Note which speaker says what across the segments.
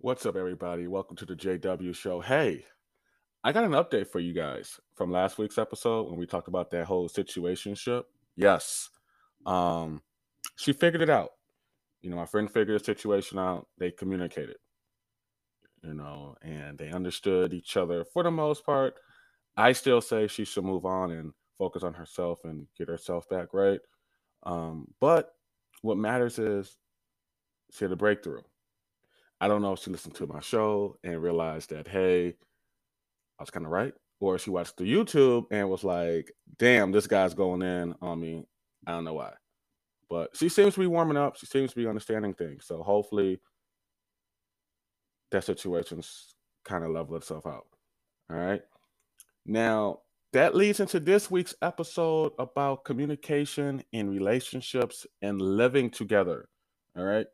Speaker 1: What's up, everybody? Welcome to the JW Show. Hey, I got an update for you guys from last week's episode when we talked about that whole situation. situationship. Yes, um, she figured it out. You know, my friend figured the situation out. They communicated, you know, and they understood each other for the most part. I still say she should move on and focus on herself and get herself back right. Um, but what matters is she had a breakthrough. I don't know if she listened to my show and realized that, hey, I was kind of right. Or she watched the YouTube and was like, damn, this guy's going in on me. I don't know why. But she seems to be warming up. She seems to be understanding things. So hopefully that situation's kind of level itself out. All right. Now, that leads into this week's episode about communication in relationships and living together. All right.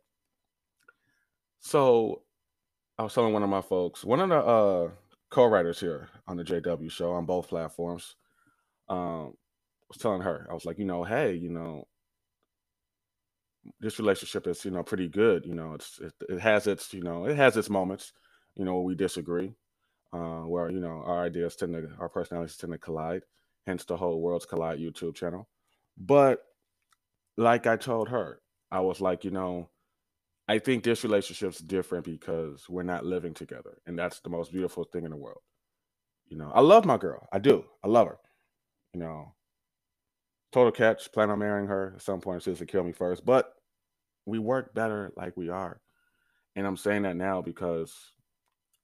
Speaker 1: So I was telling one of my folks, one of the uh, co-writers here on the JW show on both platforms, um, was telling her, I was like, you know, hey, you know, this relationship is, you know, pretty good. You know, it's it, it has its, you know, it has its moments, you know, where we disagree, uh, where you know our ideas tend to, our personalities tend to collide. Hence the whole Worlds Collide YouTube channel. But like I told her, I was like, you know, I think this relationship's different because we're not living together, and that's the most beautiful thing in the world. You know, I love my girl. I do. I love her. You know, total catch. Plan on marrying her at some point. She has to kill me first, but we work better like we are. And I'm saying that now because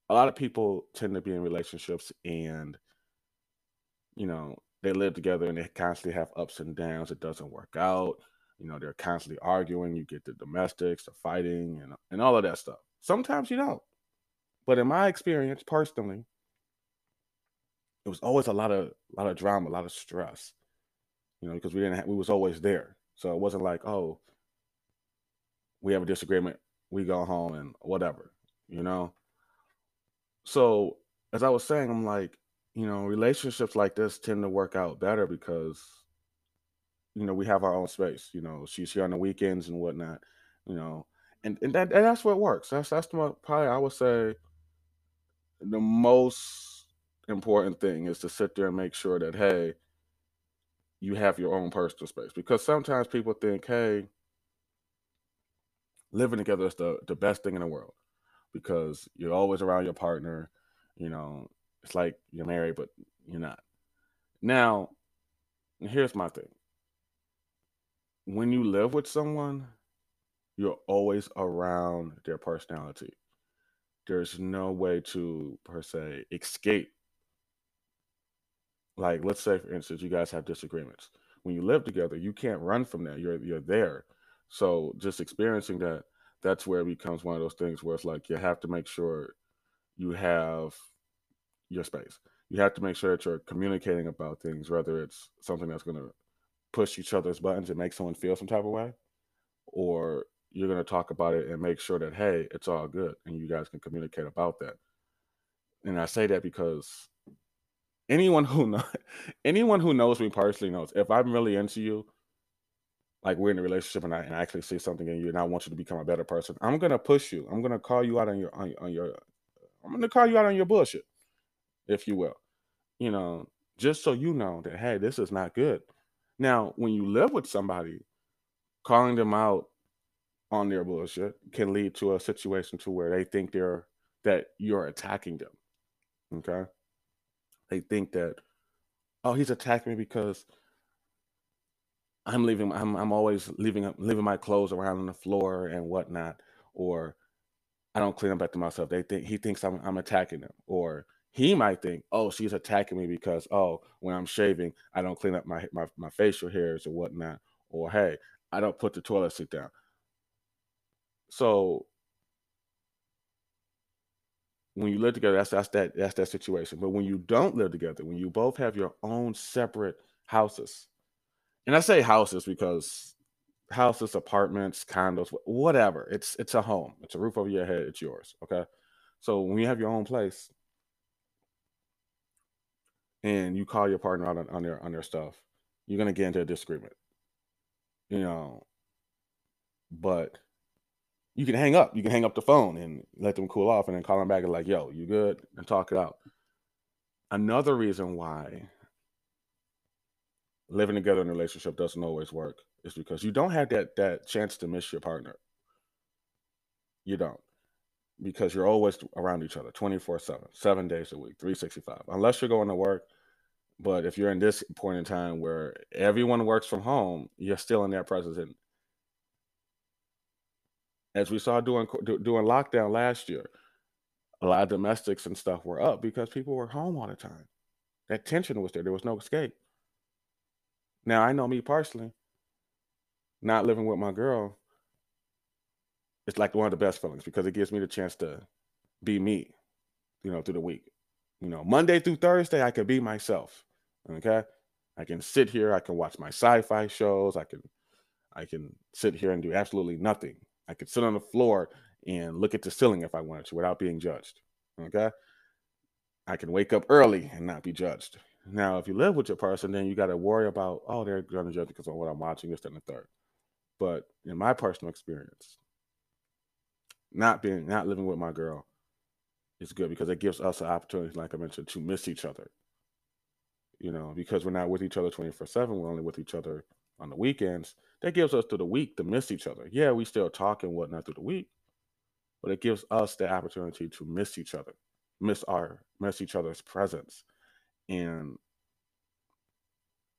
Speaker 1: a lot of people tend to be in relationships and, you know, they live together and they constantly have ups and downs. It doesn't work out. You know, they're constantly arguing. You get the domestics, the fighting, and and all of that stuff. Sometimes you don't. But in my experience, personally, it was always a lot of a lot of drama, a lot of stress. You know, because we didn't have, we was always there. So it wasn't like, oh, we have a disagreement, we go home and whatever, you know. So as I was saying, I'm like, you know, relationships like this tend to work out better because you know, we have our own space. You know, she's here on the weekends and whatnot. You know, and and that and that's what works. That's that's the probably I would say the most important thing is to sit there and make sure that hey, you have your own personal space because sometimes people think hey, living together is the the best thing in the world because you're always around your partner. You know, it's like you're married but you're not. Now, here's my thing when you live with someone, you're always around their personality. There's no way to, per se, escape. Like, let's say, for instance, you guys have disagreements. When you live together, you can't run from that. You're you're there. So just experiencing that, that's where it becomes one of those things where it's like you have to make sure you have your space. You have to make sure that you're communicating about things, whether it's something that's going to push each other's buttons and make someone feel some type of way, or you're going to talk about it and make sure that hey, it's all good, and you guys can communicate about that. And I say that because anyone who know, anyone who knows me personally knows if I'm really into you, like we're in a relationship and I, and I actually see something in you and I want you to become a better person, I'm gonna push you. I'm gonna call you out on your on, on your I'm gonna call you out on your bullshit, if you will. You know, just so you know that hey, this is not good. Now, when you live with somebody, calling them out on their bullshit can lead to a situation to where they think they're that you're attacking them. Okay? They think that, oh, he's attacking me because I'm leaving. I'm I'm always leaving leaving my clothes around on the floor and whatnot, or I don't clean up after myself. They think he thinks I'm I'm attacking them, or he might think, oh, she's attacking me because, oh, when I'm shaving, I don't clean up my, my, my facial hairs or whatnot. Or, hey, I don't put the toilet seat down. So when you live together, that's that's that that's that situation. But when you don't live together, when you both have your own separate houses, and I say houses because houses, apartments, condos, whatever. It's it's a home. It's a roof over your head. It's yours. Okay. So when you have your own place, and you call your partner out on, on their on their stuff, you're gonna get into a disagreement. You know, but you can hang up. You can hang up the phone and let them cool off and then call them back and like, yo, you good? And talk it out. Another reason why living together in a relationship doesn't always work is because you don't have that that chance to miss your partner. You don't. Because you're always around each other 24 7, seven days a week, 365. Unless you're going to work. But if you're in this point in time where everyone works from home, you're still in their presence. And as we saw doing doing lockdown last year, a lot of domestics and stuff were up because people were home all the time. That tension was there. There was no escape. Now I know me personally, not living with my girl, it's like one of the best feelings because it gives me the chance to be me, you know, through the week. You know, Monday through Thursday, I can be myself. Okay. I can sit here, I can watch my sci-fi shows, I can I can sit here and do absolutely nothing. I could sit on the floor and look at the ceiling if I wanted to without being judged. Okay. I can wake up early and not be judged. Now, if you live with your person, then you got to worry about, oh, they're going to judge because of what I'm watching, this, and the third. But in my personal experience, not being, not living with my girl is good because it gives us an opportunity, like I mentioned, to miss each other. You know, because we're not with each other 24 7, we're only with each other on the weekends. That gives us through the week to miss each other. Yeah, we still talk and whatnot through the week, but it gives us the opportunity to miss each other, miss our, miss each other's presence and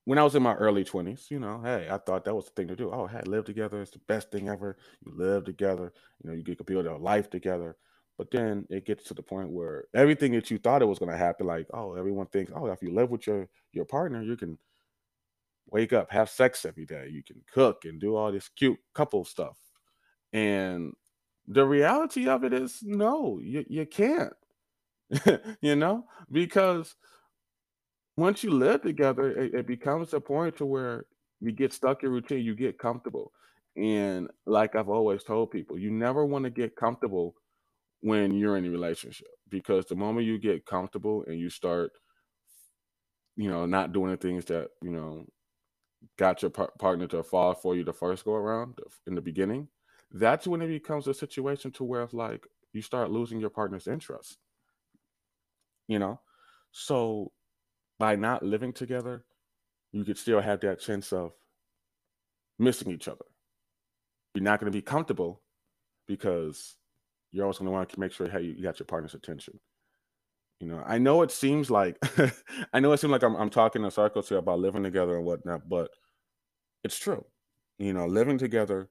Speaker 1: when I was in my early 20s, you know, hey, I thought that was the thing to do. Oh, hey, live together. It's the best thing ever. You live together. You know, you get to build a life together. But then it gets to the point where everything that you thought it was going to happen, like, oh, everyone thinks, oh, if you live with your your partner, you can wake up, have sex every day. You can cook and do all this cute couple stuff. And the reality of it is, no, you, you can't. you know, because once you live together, it, it becomes a point to where you get stuck in routine, you get comfortable. And like I've always told people, you never want to get comfortable when you're in a relationship because the moment you get comfortable and you start, you know, not doing the things that, you know, got your par- partner to fall for you the first go around in the beginning, that's when it becomes a situation to where it's like you start losing your partner's interest. You know? So by not living together, you could still have that sense of missing each other. You're not going to be comfortable because you're always going to want to make sure hey, you got your partner's attention. You know, I know it seems like I know it seems like I'm, I'm talking in circles here about living together and whatnot, but it's true. You know, living together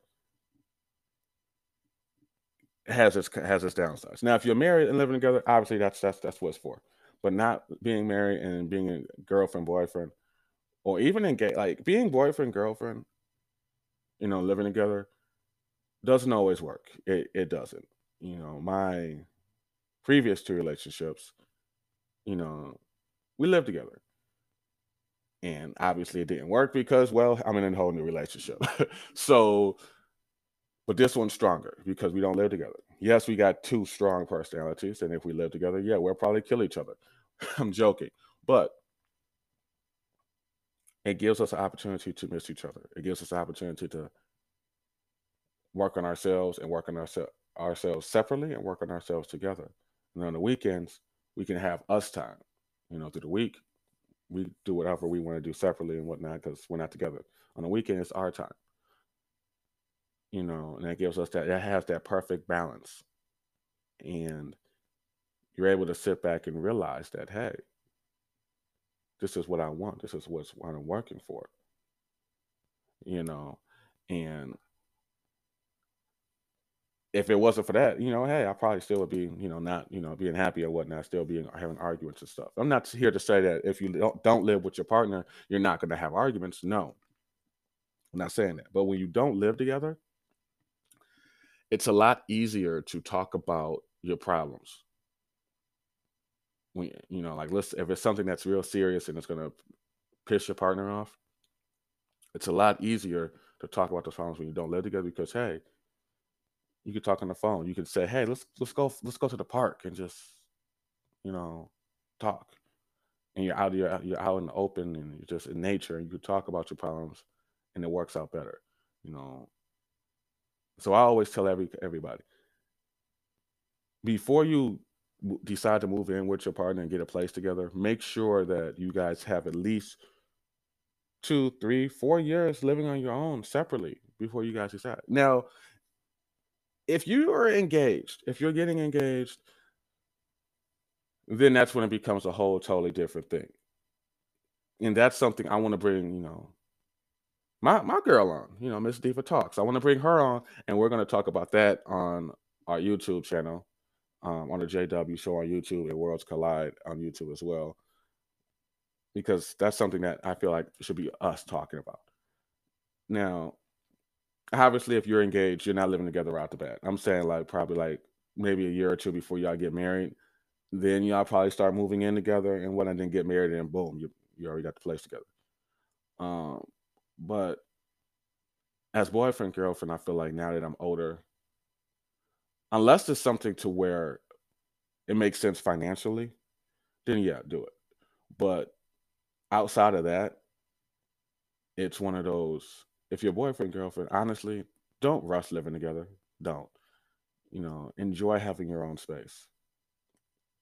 Speaker 1: has its has its downsides. Now, if you're married and living together, obviously that's that's that's what it's for but not being married and being a girlfriend boyfriend or even in gay like being boyfriend girlfriend you know living together doesn't always work. It, it doesn't. You know my previous two relationships you know we lived together. And obviously it didn't work because well i'm in a whole new relationship. So but this one's stronger because we don't live together yes, we got two strong personalities, and if we live together, yeah, we'll probably kill each other. I'm joking, but it gives us an opportunity to miss each other. It gives us an opportunity to work on ourselves and work on ourselves ourselves separately and work on ourselves together. And on the weekends, we can have us time. You know, through the week, we do whatever we want to do separately and whatnot because we're not together. On the weekend, it's our time you know, and that gives us that that has that perfect balance. And you're able to sit back and realize that, hey, this is what I want. This is what's what I'm working for. You know, and if it wasn't for that, you know, hey, I probably still would be, you know, not, you know, being happy or whatnot, still being having arguments and stuff. I'm not here to say that if you don't, don't live with your partner, you're not going to have arguments. No, I'm not saying that. But when you don't live together, it's a lot easier to talk about your problems. When you know like if it's something that's real serious and it's going to piss your partner off it's a lot easier to talk about those problems when you don't live together because hey you can talk on the phone. You can say hey let's let's go let's go to the park and just you know talk. And you're out you're, you're out in the open and you're just in nature and you can talk about your problems and it works out better you know So I always tell every everybody before you decide to move in with your partner and get a place together, make sure that you guys have at least two, three, four years living on your own separately before you guys decide. Now, if you are engaged, if you're getting engaged, then that's when it becomes a whole totally different thing. And that's something I want to bring, you know, my my girl on, you know, Miss Diva Talks. I want to bring her on, and we're going to talk about that on our YouTube channel, um, on the JW Show on YouTube and Worlds Collide on YouTube as well, because that's something that I feel like should be us talking about. Now, obviously, if you're engaged, you're not living together out the bat. I'm saying like probably like maybe a year or two before y'all get married, then y'all probably start moving in together, and when I then get married, and boom, you you already got the place together. Um, but as boyfriend, girlfriend, I feel like now that I'm older, unless there's something to where it makes sense financially, then yeah, do it. But outside of that, it's one of those if your boyfriend, girlfriend, honestly, don't rush living together. Don't. You know, enjoy having your own space.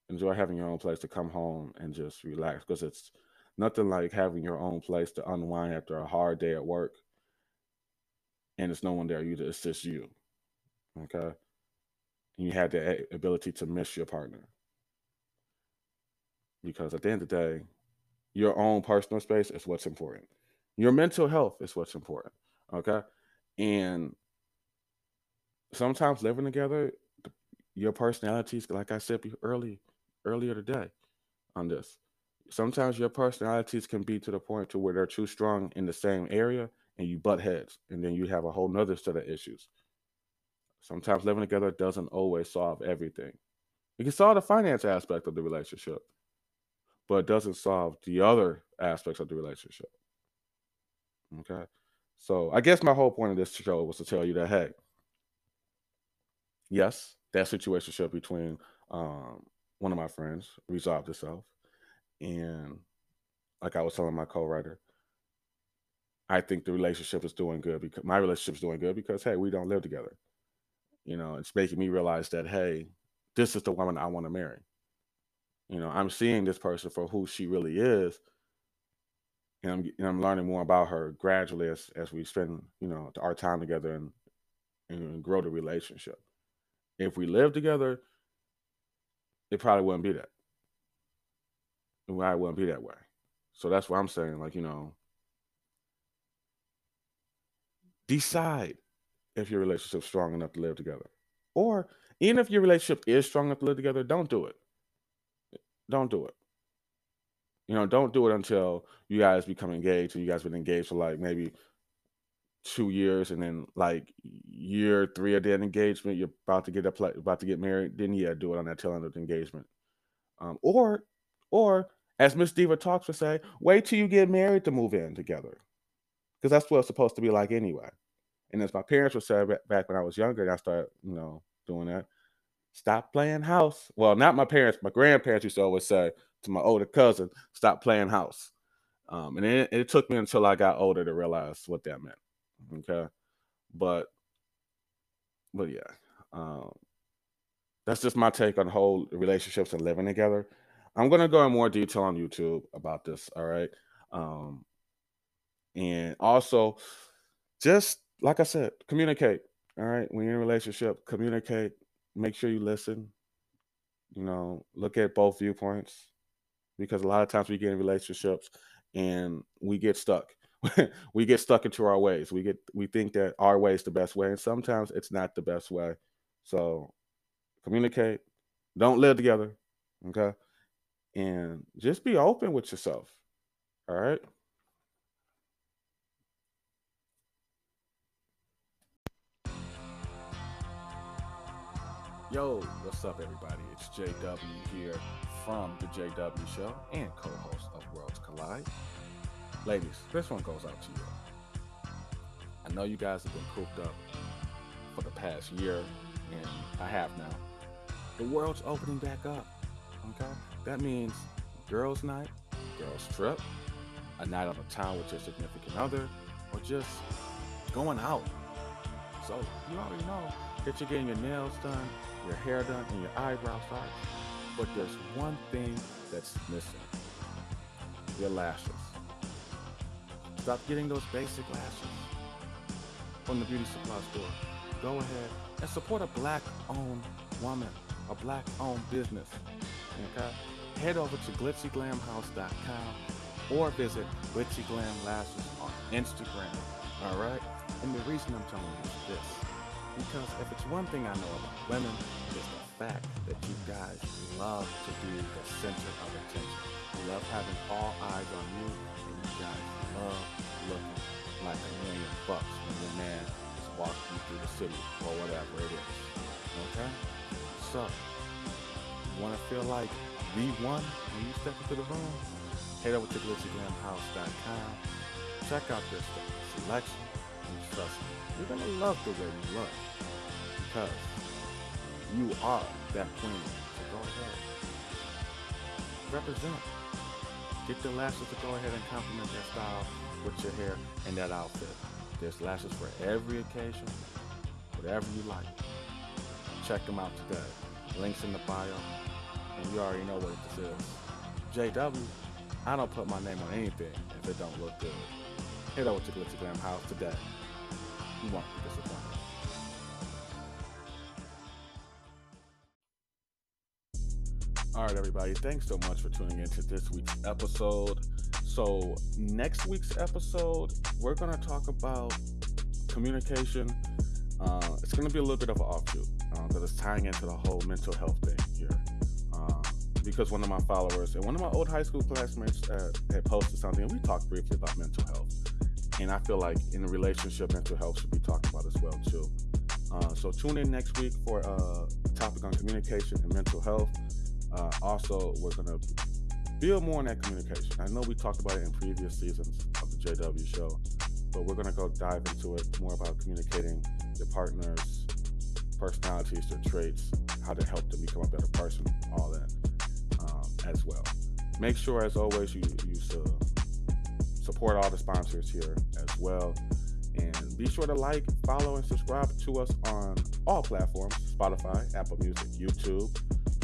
Speaker 1: Enjoy having your own place to come home and just relax because it's nothing like having your own place to unwind after a hard day at work and there's no one there you to assist you okay? And you have the ability to miss your partner. Because at the end of the day your own personal space is what's important. Your mental health is what's important okay? And sometimes living together your personalities like i said early earlier today on this sometimes your personalities can be to the point to where they're too strong in the same area and you butt heads and then you have a whole nother set of issues. Sometimes living together doesn't always solve everything. It can solve the finance aspect of the relationship but it doesn't solve the other aspects of the relationship. Okay? So i guess my whole point of this show was to tell you that hey yes that situation between um, one of my friends resolved itself and like I was telling my co-writer, I think the relationship is doing good because my relationship is doing good because hey, we don't live together. You know, it's making me realize that hey, this is the woman I want to marry. You know, I'm seeing this person for who she really is, and I'm and I'm learning more about her gradually as as we spend you know our time together and and grow the relationship. If we live together, it probably wouldn't be that why it wouldn't be that way. So that's what I'm saying. Like, you know, decide if your relationship's strong enough to live together. Or even if your relationship is strong enough to live together, don't do it. Don't do it. You know, don't do it until you guys become engaged and you guys been engaged for like maybe two years and then like year three of that engagement, you're about to get a about to get married, then yeah, do it on that tail end of the engagement. Um, or or as Miss Diva Talks would say, wait till you get married to move in together. Because that's what it's supposed to be like anyway. And as my parents would say back when I was younger, and I started, you know, doing that, stop playing house. Well, not my parents, my grandparents used to always say to my older cousin, stop playing house. Um, and it, it took me until I got older to realize what that meant. Okay. But, but yeah, um, that's just my take on whole relationships and living together. I'm gonna go in more detail on YouTube about this. All right. Um, and also, just like I said, communicate. All right. When you're in a relationship, communicate. Make sure you listen. You know, look at both viewpoints because a lot of times we get in relationships and we get stuck. we get stuck into our ways. We get we think that our way is the best way, and sometimes it's not the best way. So communicate. Don't live together. Okay and just be open with yourself. All right. Yo, what's up, everybody? It's JW here from the JW Show and co host of Worlds Collide. Ladies, this one goes out to you. I know you guys have been cooped up for the past year and a half now. The world's opening back up. Okay? That means girls' night, girls' trip, a night on the town with your significant other, or just going out, So you already know that you're getting your nails done, your hair done, and your eyebrows done. But there's one thing that's missing your lashes. Stop getting those basic lashes from the beauty supply store. Go ahead and support a black owned woman, a black owned business. Okay? Head over to glitzyglamhouse.com or visit Glitzy Glam Lashes on Instagram. All right? And the reason I'm telling you is this because if it's one thing I know about women, it's the fact that you guys love to be the center of attention. You love having all eyes on you, and you guys love looking like a million bucks when your man is walking you through the city or whatever it is. Okay? So, want to feel like the one when you step into the room? Head over to glitzyglamhouse.com. Check out this selection and trust me, you're going to love the way you look because you are that queen. So go ahead. Represent. Get the lashes to go ahead and complement that style with your hair and that outfit. There's lashes for every occasion, whatever you like. Check them out today. Links in the bio. And you already know what this is. JW, I don't put my name on anything if it don't look good. Head over to Glitzy House today. You won't be disappointed. All right, everybody. Thanks so much for tuning into this week's episode. So, next week's episode, we're going to talk about communication. Uh, it's going to be a little bit of an offshoot because uh, it's tying into the whole mental health thing here. Uh, because one of my followers and one of my old high school classmates uh, had posted something, and we talked briefly about mental health. And I feel like in a relationship, mental health should be talked about as well too. Uh, so tune in next week for a topic on communication and mental health. Uh, also, we're going to build more on that communication. I know we talked about it in previous seasons of the JW show, but we're going to go dive into it more about communicating your partners, personalities, their traits, how to help them become a better person, all that um, as well. Make sure, as always, you, you support all the sponsors here as well. And be sure to like, follow, and subscribe to us on all platforms Spotify, Apple Music, YouTube,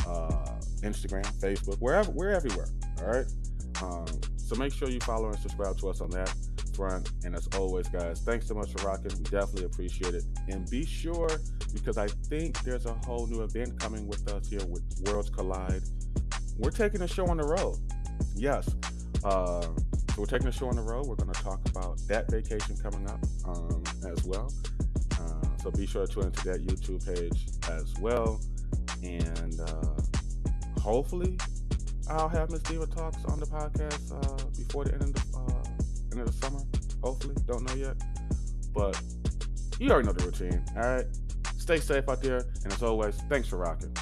Speaker 1: uh, Instagram, Facebook, wherever we're everywhere. All right. Um, so make sure you follow and subscribe to us on that front. And as always, guys, thanks so much for rocking. We definitely appreciate it. And be sure because I think there's a whole new event coming with us here with Worlds Collide. We're taking a show on the road. Yes. Uh, so we're taking a show on the road. We're going to talk about that vacation coming up um, as well. Uh, so be sure to tune into that YouTube page as well. And uh, hopefully I'll have Miss Diva Talks on the podcast uh, before the end of the, uh, end of the summer. Hopefully, don't know yet, but you already know the routine. All right, stay safe out there, and as always, thanks for rocking.